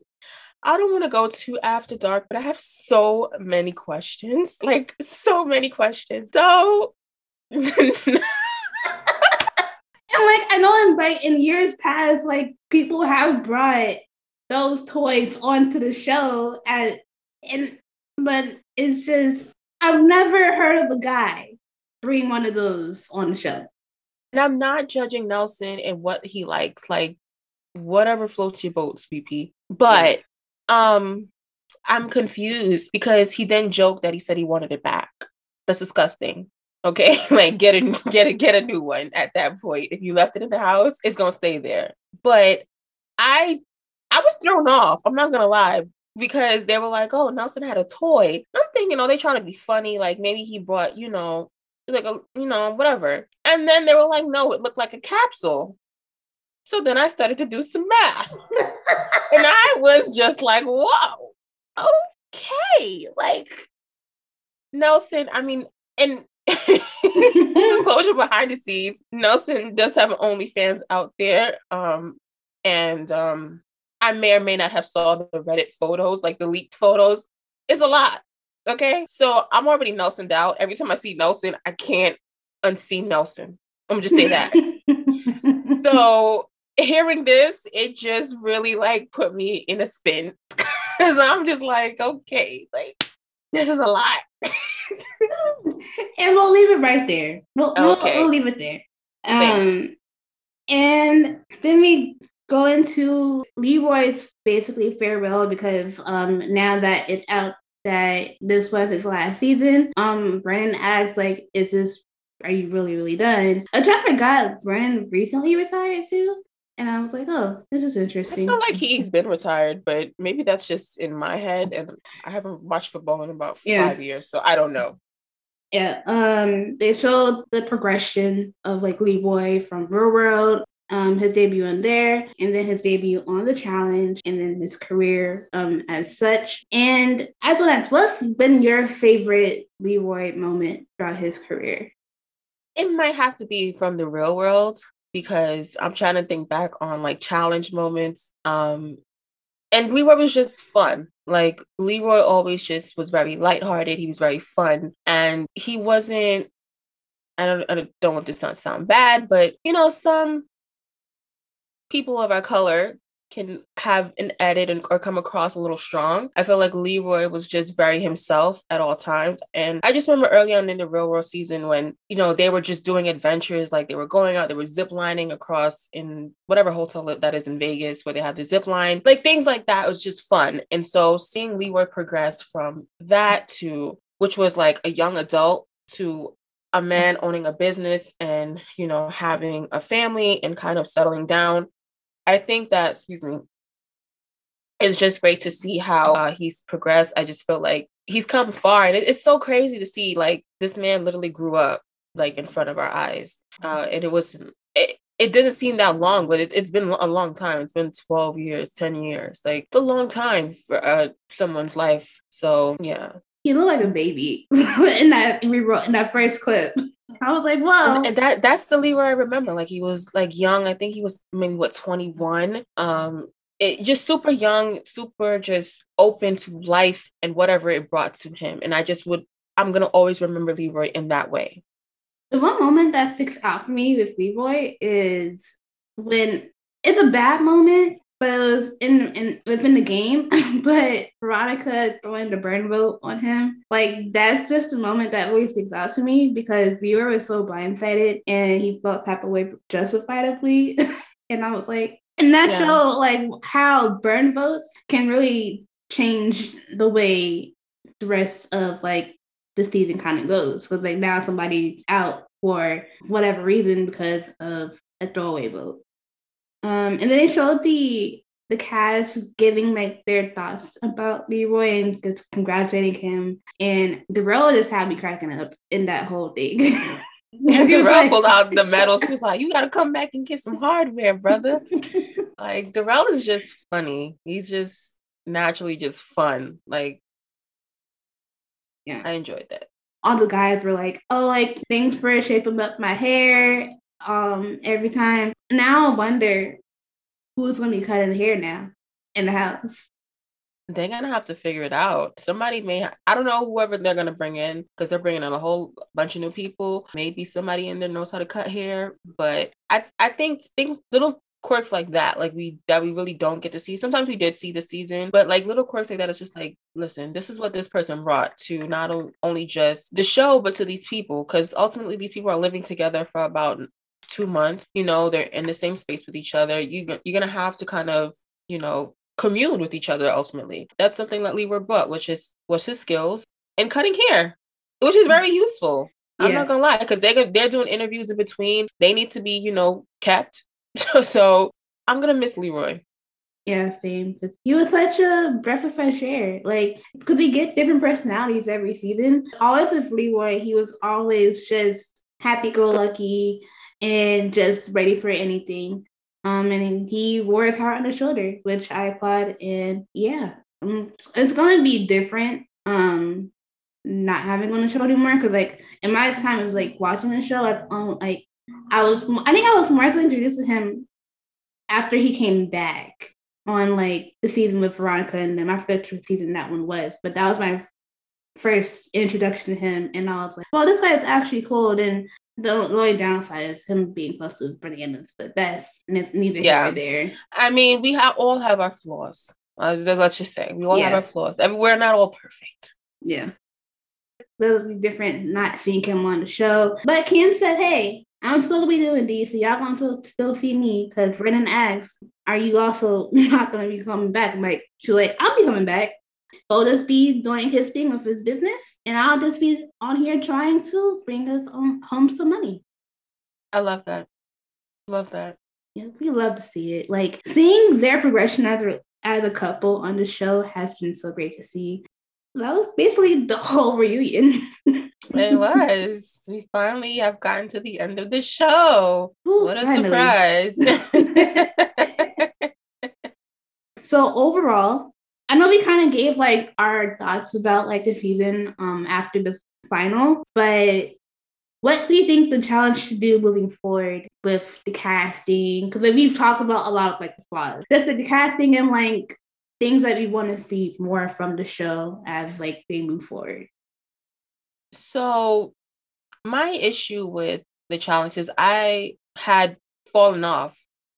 I don't want to go too after dark, but I have so many questions. *laughs* Like so many questions. So and like I know in like in years past, like people have brought those toys onto the show at and but it's just I've never heard of a guy bring one of those on the show. And I'm not judging Nelson and what he likes, like whatever floats your boat, BP. But um, I'm confused because he then joked that he said he wanted it back. That's disgusting. Okay, *laughs* like get a get a get a new one at that point. If you left it in the house, it's gonna stay there. But I I was thrown off. I'm not gonna lie because they were like, "Oh, Nelson had a toy." I'm thinking, oh, they trying to be funny. Like maybe he brought, you know, like a, you know, whatever. And then they were like, "No, it looked like a capsule." So then I started to do some math. and *laughs* I was just like, whoa, okay. Like, Nelson, I mean, and *laughs* disclosure behind the scenes, Nelson does have OnlyFans out there. Um, and um, I may or may not have saw the Reddit photos, like the leaked photos. It's a lot. Okay. So I'm already Nelson out. Every time I see Nelson, I can't unsee Nelson. I'm just say that. *laughs* so hearing this, it just really like put me in a spin *laughs* because I'm just like, okay, like this is a lot. and we'll leave it right there. We'll, okay. we'll, we'll leave it there. Um, and then we go to Leroy's basically farewell because um now that it's out that this was his last season, um Brennan asks like, is this are you really really done? I forgot Brennan recently retired too. And I was like, oh, this is interesting. I feel like he's been retired, but maybe that's just in my head. And I haven't watched football in about yeah. five years, so I don't know. Yeah. Um, they showed the progression of like Leroy from Real World, um, his debut in there, and then his debut on the challenge, and then his career um as such. And as well as what's been your favorite Leroy moment throughout his career? It might have to be from the real world because I'm trying to think back on like challenge moments. Um, and Leroy was just fun. Like Leroy always just was very lighthearted. He was very fun, and he wasn't. I don't. I don't want this not sound bad, but you know, some people of our color can have an edit and, or come across a little strong. I feel like Leroy was just very himself at all times. And I just remember early on in the real world season when, you know, they were just doing adventures, like they were going out, they were zip lining across in whatever hotel that is in Vegas where they have the zip line, like things like that was just fun. And so seeing Leroy progress from that to which was like a young adult to a man owning a business and you know having a family and kind of settling down i think that excuse me it's just great to see how uh, he's progressed i just feel like he's come far and it, it's so crazy to see like this man literally grew up like in front of our eyes uh, and it was it, it doesn't seem that long, but it, has been a long time. It's been 12 years, 10 years. Like, it's a long time for uh, someone's life. So, yeah he looked like a baby *laughs* in that in that first clip. I was like, "Whoa!" And, and, that that's the Leroy I remember. Like he was like young. I think he was maybe what twenty one. Um, it just super young, super just open to life and whatever it brought to him. And I just would, I'm gonna always remember Leroy in that way. The one moment that sticks out for me with Leroy is when it's a bad moment, but it was in in within the game. *laughs* but Veronica throwing the burn vote on him, like that's just a moment that really sticks out to me because viewer was so blindsided and he felt type of way justifiably, *laughs* and I was like, and that yeah. showed like how burn votes can really change the way the rest of like the season kind of goes. Because like now somebody out for whatever reason because of a throwaway vote. Um, and then they showed the the cast giving like their thoughts about Leroy and just congratulating him. And Darrell just had me cracking up in that whole thing. *laughs* and Darrell like, pulled out the medals. He was like, "You got to come back and get some hardware, brother." *laughs* like Darrell is just funny. He's just naturally just fun. Like, yeah, I enjoyed that. All the guys were like, "Oh, like thanks for shaping up my hair." Um every time. Now I wonder who's gonna be cutting hair now in the house. They're gonna have to figure it out. Somebody may, I don't know whoever they're gonna bring in because they're bringing in a whole bunch of new people. Maybe somebody in there knows how to cut hair, but I, I think things, little quirks like that, like we that we really don't get to see. Sometimes we did see the season, but like little quirks like that, it's just like, listen, this is what this person brought to not only just the show, but to these people, because ultimately these people are living together for about two months, you know, they're in the same space with each other. You you're gonna have to kind of, you know, commune with each other ultimately. That's something that Leroy brought, which is was his skills and cutting hair, which is mm. very useful. I'm not gonna lie, because they're they're doing interviews in between. They need to be, you know, kept. *laughs* so I'm gonna miss Leroy. Yeah, same. He was such a breath of fresh air. Like, because we get different personalities every season. Always with Leroy, he was always just happy go lucky, and just ready for anything. Um, and he wore his heart on his shoulder, which I applaud. And yeah, um, it's gonna be different. Um, not having on the show anymore because like in my time it was like watching the show. I've um, like I was I think I was more introduced to him after he came back on like the season with Veronica and them. I forget which season that one was, but that was my first introduction to him, and I was like, "Well, this guy is actually cool." And the only downside is him being close to bananas, but that's neither yeah. here nor there. I mean, we have all have our flaws. Uh, let's just say we all yeah. have our flaws. I mean, we're not all perfect. Yeah, really different not seeing him on the show. But Kam said, "Hey, I'm still gonna be doing these, so y'all gonna still see me." Because Brennan asks, "Are you also *laughs* not gonna be coming back?" I'm like, she's like, "I'll be coming back." Bo just be doing his thing with his business, and I'll just be on here trying to bring us on, home some money. I love that. Love that. Yeah, we love to see it. Like seeing their progression as a, as a couple on the show has been so great to see. That was basically the *laughs* whole reunion. it was. We finally have gotten to the end of the show. Ooh, what a finally. surprise. *laughs* *laughs* so overall, I know we kind of gave like our thoughts about like the season um after the final, but what do you think the challenge should do moving forward with the casting? Because like, we've talked about a lot of like the flaws, just like the casting and like things that we want to see more from the show as like they move forward. So, my issue with the challenge is I had fallen off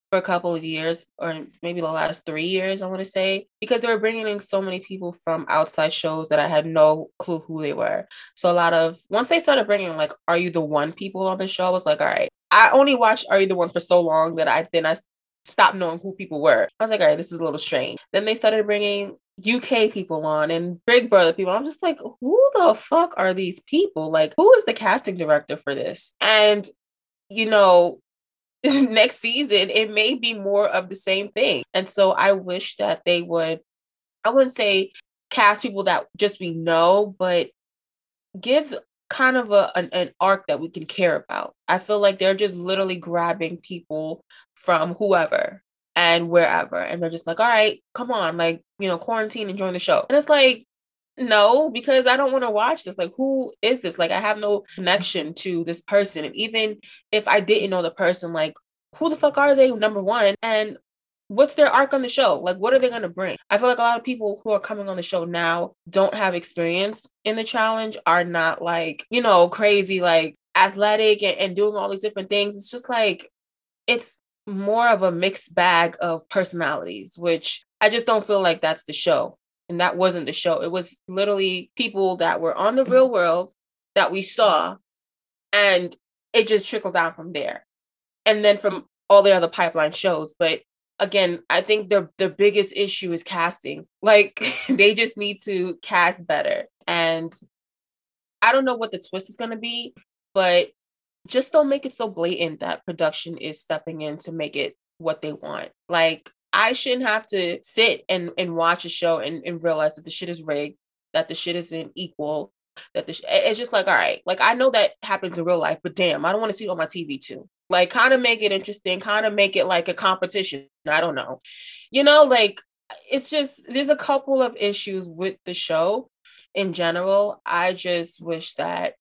for a couple of years or maybe the last three years, I want to say, because they were bringing in so many people from outside shows that I had no clue who they were. So a lot of once they started bringing like, "Are you the one?" people on the show, I was like, all right. I only watched Are You the One for so long that I then I stopped knowing who people were. I was like, all right, this is a little strange. Then they started bringing UK people on and Big Brother people. I'm just like, who the fuck are these people? Like, who is the casting director for this? And, you know, *laughs* next season, it may be more of the same thing. And so I wish that they would, I wouldn't say cast people that just we know, but give kind of a an, an arc that we can care about. I feel like they're just literally grabbing people from whoever and wherever. And they're just like, all right, come on, like, you know, quarantine and join the show. And it's like, no, because I don't want to watch this. Like, who is this? Like, I have no connection to this person. And even if I didn't know the person, like, who the fuck are they? Number one. And what's their arc on the show? Like, what are they going to bring? I feel like a lot of people who are coming on the show now don't have experience in the challenge, are not like, you know, crazy, like athletic and, and doing all these different things. It's just like, it's more of a mixed bag of personalities, which I just don't feel like that's the show and that wasn't the show. It was literally people that were on the mm-hmm. real world that we saw, and it just trickled down from there. And then from all the other pipeline shows. But again, I think the the biggest issue is casting. *laughs* Like *laughs* they just need to cast better. And I don't know what the twist is gonna be, but just don't make it so blatant that production is stepping in to make it what they want. Like I shouldn't have to sit and, and watch a show and, and realize that the shit is rigged, that the shit isn't equal, that the sh- it's just like, all right, like I know that happens in real life, but damn, I don't want to see it on my TV too. Like, kind of make it interesting, kind of make it like a competition. I don't know. You know, like it's just there's a couple of issues with the show in general. I just wish that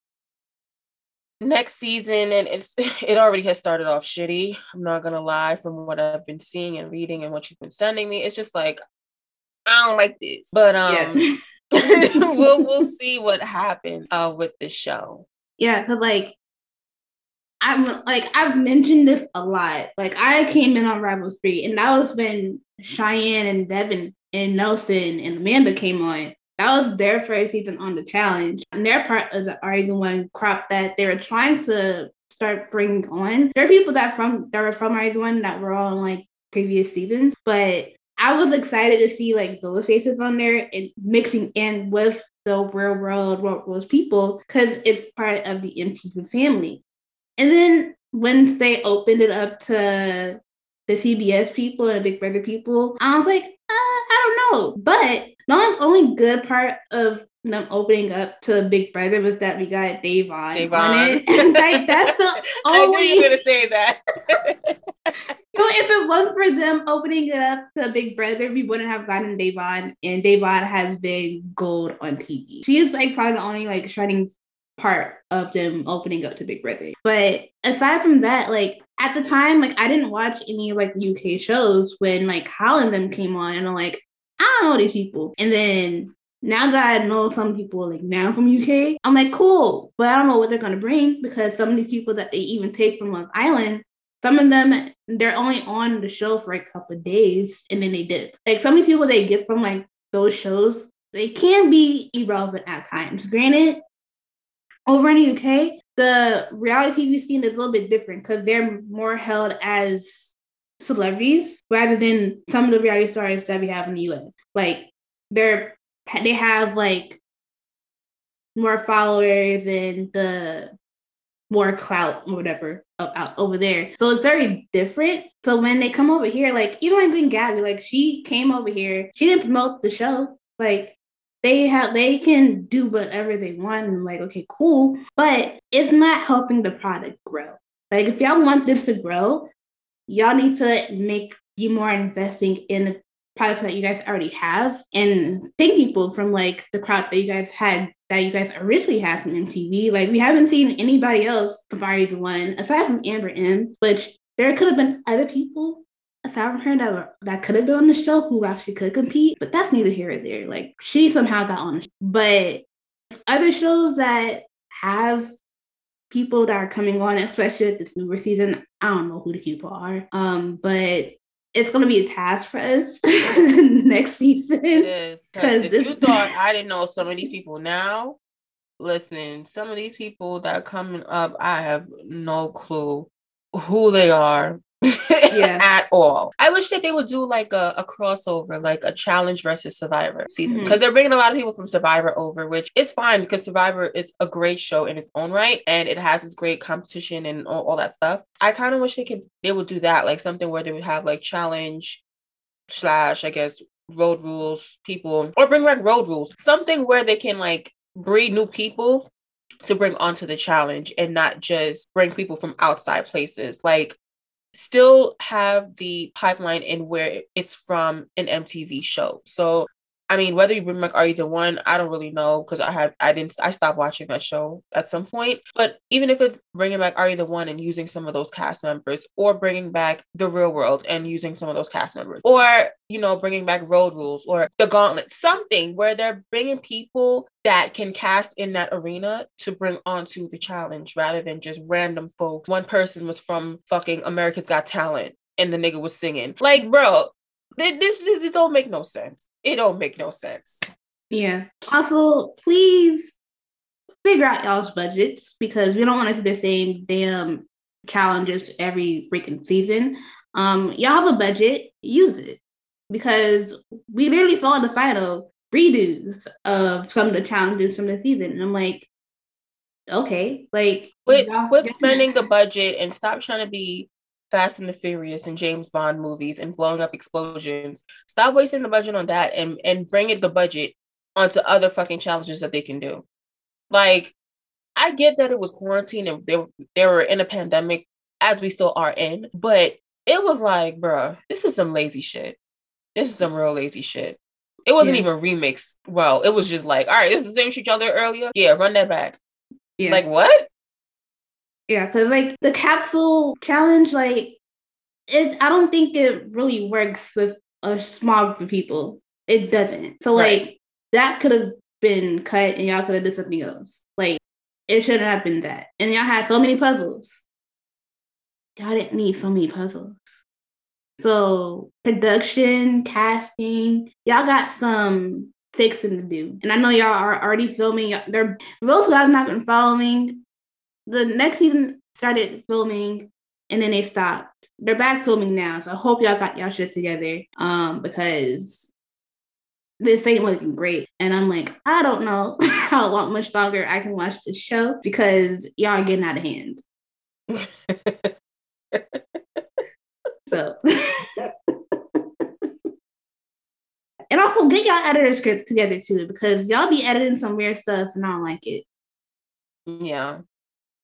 next season and it's *laughs* it already has started off shitty. I'm not gonna lie from what i've been seeing and reading and what you've been sending me. It's just like i don't like this. But um yeah. *laughs* *laughs* we'll we'll see what happens uh with the show. Yeah because like i'm like i've mentioned this a lot. Like i came in on rivals 3 and that was when cheyenne and devin and nelson and amanda came on that was their first season on the challenge. And their part is already the one crop that they were trying to start bringing on. There are people that from that were from Rise One that were on like previous seasons, but I was excited to see like those faces on there and mixing in with the real world those people because it's part of the MTV family. And then once they opened it up to the CBS people and the Big Brother people, I was like, uh, I don't know. But the only good part of them opening up to Big Brother was that we got Da'Vonne, Da'Vonne. on it. *laughs* *laughs* like that's the only. I knew you were gonna say that. *laughs* you know, if it was for them opening it up to Big Brother, we wouldn't have gotten Da'Vonne, and Da'Vonne has been gold on TV. She is like probably the only like shining part of them opening up to Big Brother. But aside from that, like at the time, like I didn't watch any like UK shows when like Holland them came on, and I'm like, I don't know these people. And then now that I know some people like now from UK, I'm like, cool, but I don't know what they're gonna bring because some of these people that they even take from Love Island, some of them they're only on the show for a couple days and then they dip. Like some of these people they get from like those shows, they can be irrelevant at times. Granted, over in the UK, the reality TV scene is a little bit different because they're more held as celebrities rather than some of the reality stars that we have in the US. Like they're they have like more followers and the more clout or whatever out over there. So it's very different. So when they come over here, like even like Green Gabby, like she came over here, she didn't promote the show. Like they have they can do whatever they want and like okay cool but it's not helping the product grow like if y'all want this to grow y'all need to make you more investing in the products that you guys already have and thank people from like the crowd that you guys had that you guys originally had from MTV. Like we haven't seen anybody else from Aries One aside from Amber M, which there could have been other people aside from her that were, that could have been on the show who actually could compete, but that's neither here or there. Like she somehow got on the show. But other shows that have people that are coming on, especially with this newer season. I don't know who the people are, um, but it's gonna be a task for us *laughs* next season. Because If you thought I didn't know some of these people now, listen, some of these people that are coming up, I have no clue who they are yeah. *laughs* at all. I wish that they would do like a, a crossover, like a challenge versus Survivor season, because mm-hmm. they're bringing a lot of people from Survivor over, which is fine because Survivor is a great show in its own right, and it has its great competition and all, all that stuff. I kind of wish they could they would do that, like something where they would have like challenge slash, I guess, road rules people, or bring back road rules, something where they can like breed new people to bring onto the challenge and not just bring people from outside places. Like still have the pipeline in where it's from an MTV show. So I mean, whether you bring back Are You the One, I don't really know because I have I didn't I stopped watching that show at some point. But even if it's bringing back Are You the One and using some of those cast members, or bringing back The Real World and using some of those cast members, or you know bringing back Road Rules or The Gauntlet, something where they're bringing people that can cast in that arena to bring onto the challenge rather than just random folks. One person was from fucking America's Got Talent and the nigga was singing. Like, bro, this this, this don't make no sense it don't make no sense. Yeah. Also, please figure out y'all's budgets because we don't want to do the same damn challenges every freaking season. Um, y'all have a budget, use it because we literally saw in the final redos of some of the challenges from the season. And I'm like, okay, like quit, quit spending the budget and stop trying to be Fast and the Furious and James Bond movies and blowing up explosions. Stop wasting the budget on that and and bring it the budget onto other fucking challenges that they can do. Like, I get that it was quarantine and they they were in a pandemic as we still are in, but it was like, bruh, this is some lazy shit. This is some real lazy shit. It wasn't yeah. even remixed. Well, it was just like, all right, this is the same shit y'all did earlier. Yeah, run that back. Yeah. Like what? Yeah, because like the capsule challenge, like it, I don't think it really works with a small group of people. It doesn't. So like that could have been cut, and y'all could have did something else. Like it shouldn't have been that. And y'all had so many puzzles. Y'all didn't need so many puzzles. So production, casting, y'all got some fixing to do. And I know y'all are already filming. They're most of guys not been following the next season started filming and then they stopped. They're back filming now, so I hope y'all got y'all shit together. Um, because this ain't looking great. And I'm like, I don't know *laughs* how long much longer I can watch this show because y'all are getting out of hand. *laughs* so and also get y'all editor scripts together too, because y'all be editing some weird stuff and I don't like it. Yeah.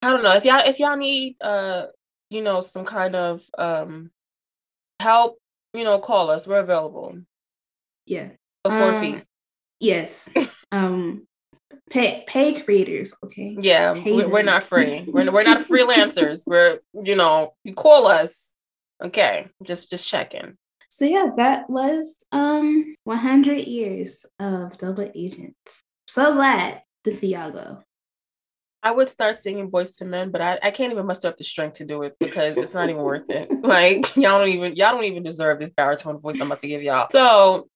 I don't know if y'all if y'all need uh you know some kind of um help, you know, call us. We're available. Yeah. For four um, feet. Yes. *laughs* um pay pay creators, okay? Yeah, we're, we're, not free. we're we're not freelancers. we're you know, you call us. Okay, just just checking. So yeah, that was um 100 years of double agents. So glad to see y'all go. I would start singing Boyz II Men, but I, I can't even muster up the strength to do it because it's not even worth it. *laughs* Like y'all don't even y'all don't even deserve this baritone voice I'm about to give y'all. So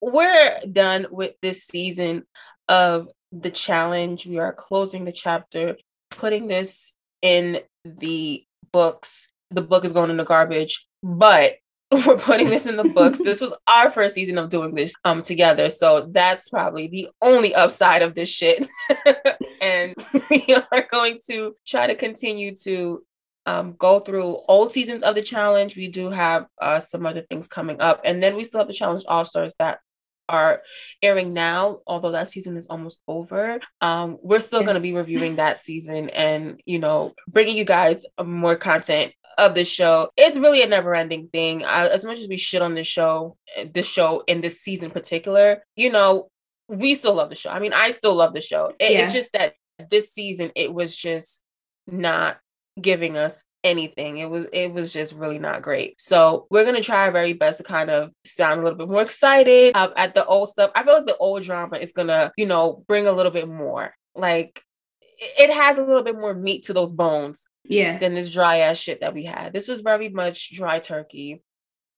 we're done with this season of the challenge. We are closing the chapter, putting this in the books. The book is going in the garbage, but *laughs* we're putting this in the books. this was our first season of doing this um together. So that's probably the only upside of this shit. *laughs* and *laughs* we are going to try to continue to um, go through old seasons of the challenge. We do have uh, some other things coming up. And then we still have the challenge all stars that are airing now, although that season is almost over. Um, we're still going to be reviewing that season and, you know, bringing you guys more content of the show. It's really a never ending thing. I, as much as we shit on this show, this show in this season particular, you know, we still love the show. I mean, I still love the show. It, yeah. It's just that this season, it was just not giving us anything. It was it was just really not great. So we're gonna try our very best to kind of sound a little bit more excited uh, at the old stuff. I feel like the old drama is gonna, you know, bring a little bit more. Like it has a little bit more meat to those bones Yeah. than this dry ass shit that we had. This was very much dry turkey.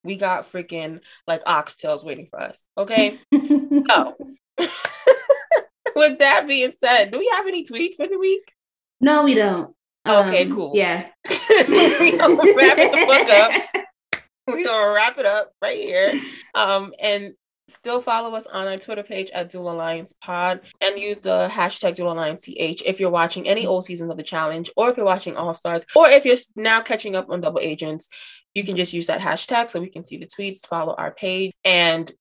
We got freaking like oxtails waiting for us. Okay. So, *laughs* *laughs* with that being said, do we have any tweets for the week? no, we don't. Okay, Um, cool. Yeah. *laughs* we gonna wrap it the fuck up. We're gonna wrap it up right here. Um, and still follow us on our Twitter page at Duel Alliance Pod and use the hashtag Duel Alliance CH if you're watching any old seasons of the challenge, or if you're watching All Stars, or if you're now catching up on Double Agents, you can just use that hashtag so we can see the tweets, follow our page, and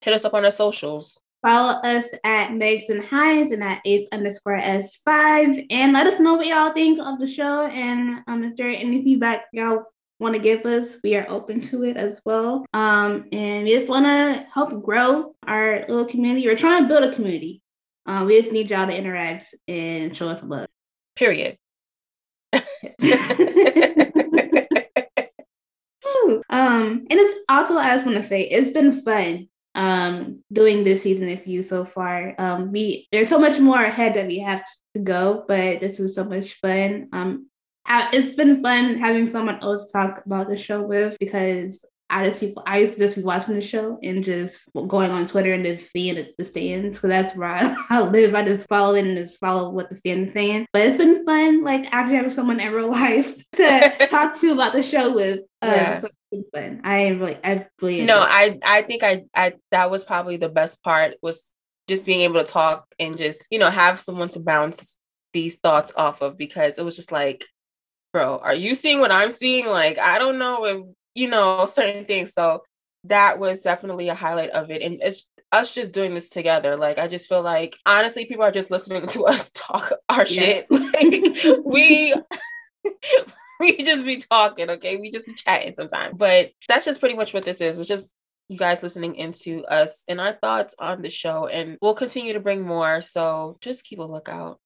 hit us up on our socials. Follow us at Megs and Hines and at Ace underscore S5 and let us know what y'all think of the show. And um, if there any feedback y'all want to give us, we are open to it as well. Um, and we just want to help grow our little community. We're trying to build a community. Uh, we just need y'all to interact and show us love. Period. Um, and it's also I just want to say it's been fun um doing this season with you so far. Um, we there's so much more ahead that we have to go, but this was so much fun. Um, it's been fun having someone else talk about the show with because I just people I used to just be watching the show and just going on Twitter and just seeing the, the stands because that's where I, *laughs* I live. I just follow it and just follow what the stand is saying. But it's been fun, like actually having someone in real *laughs* life to *laughs* talk to about the show with. Um, Yeah. so it's been fun. I really, I really no. I I think I I that was probably the best part was just being able to talk and just you know have someone to bounce these thoughts off of because it was just like, bro, are you seeing what I'm seeing? Like I don't know if you know certain things. So that was definitely a highlight of it, and it's us just doing this together. Like I just feel like honestly, people are just listening *laughs* to us talk our Yeah. shit. Like we. *laughs* we just be talking, okay? We just be chatting sometimes. But that's just pretty much what this is. It's just you guys listening into us and our thoughts on the show. And we'll continue to bring more. So just keep a lookout.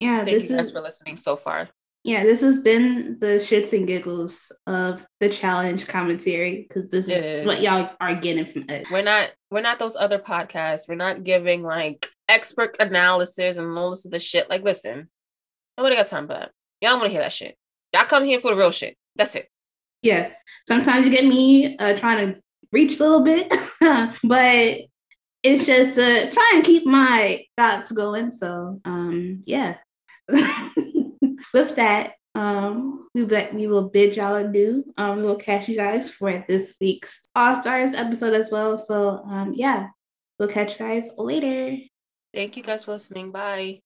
Yeah, Thank you guys is for listening so far. Yeah, this has been the shits and giggles of the challenge commentary because this is is. what y'all are getting from us. We're not we're not those other podcasts. We're not giving like expert analysis and all this of the shit. Like, listen, nobody got time for that. Y'all don't want to hear that shit. Y'all come here for the real shit. That's it. Yeah, sometimes you get me uh, trying to reach a little bit, *laughs* but it's just to try and keep my thoughts going. So, um, yeah. *laughs* With that, um, we we will bid y'all adieu. Um, we will catch you guys for this week's All Stars episode as well. So, um, yeah, we'll catch you guys later. Thank you guys for listening. Bye.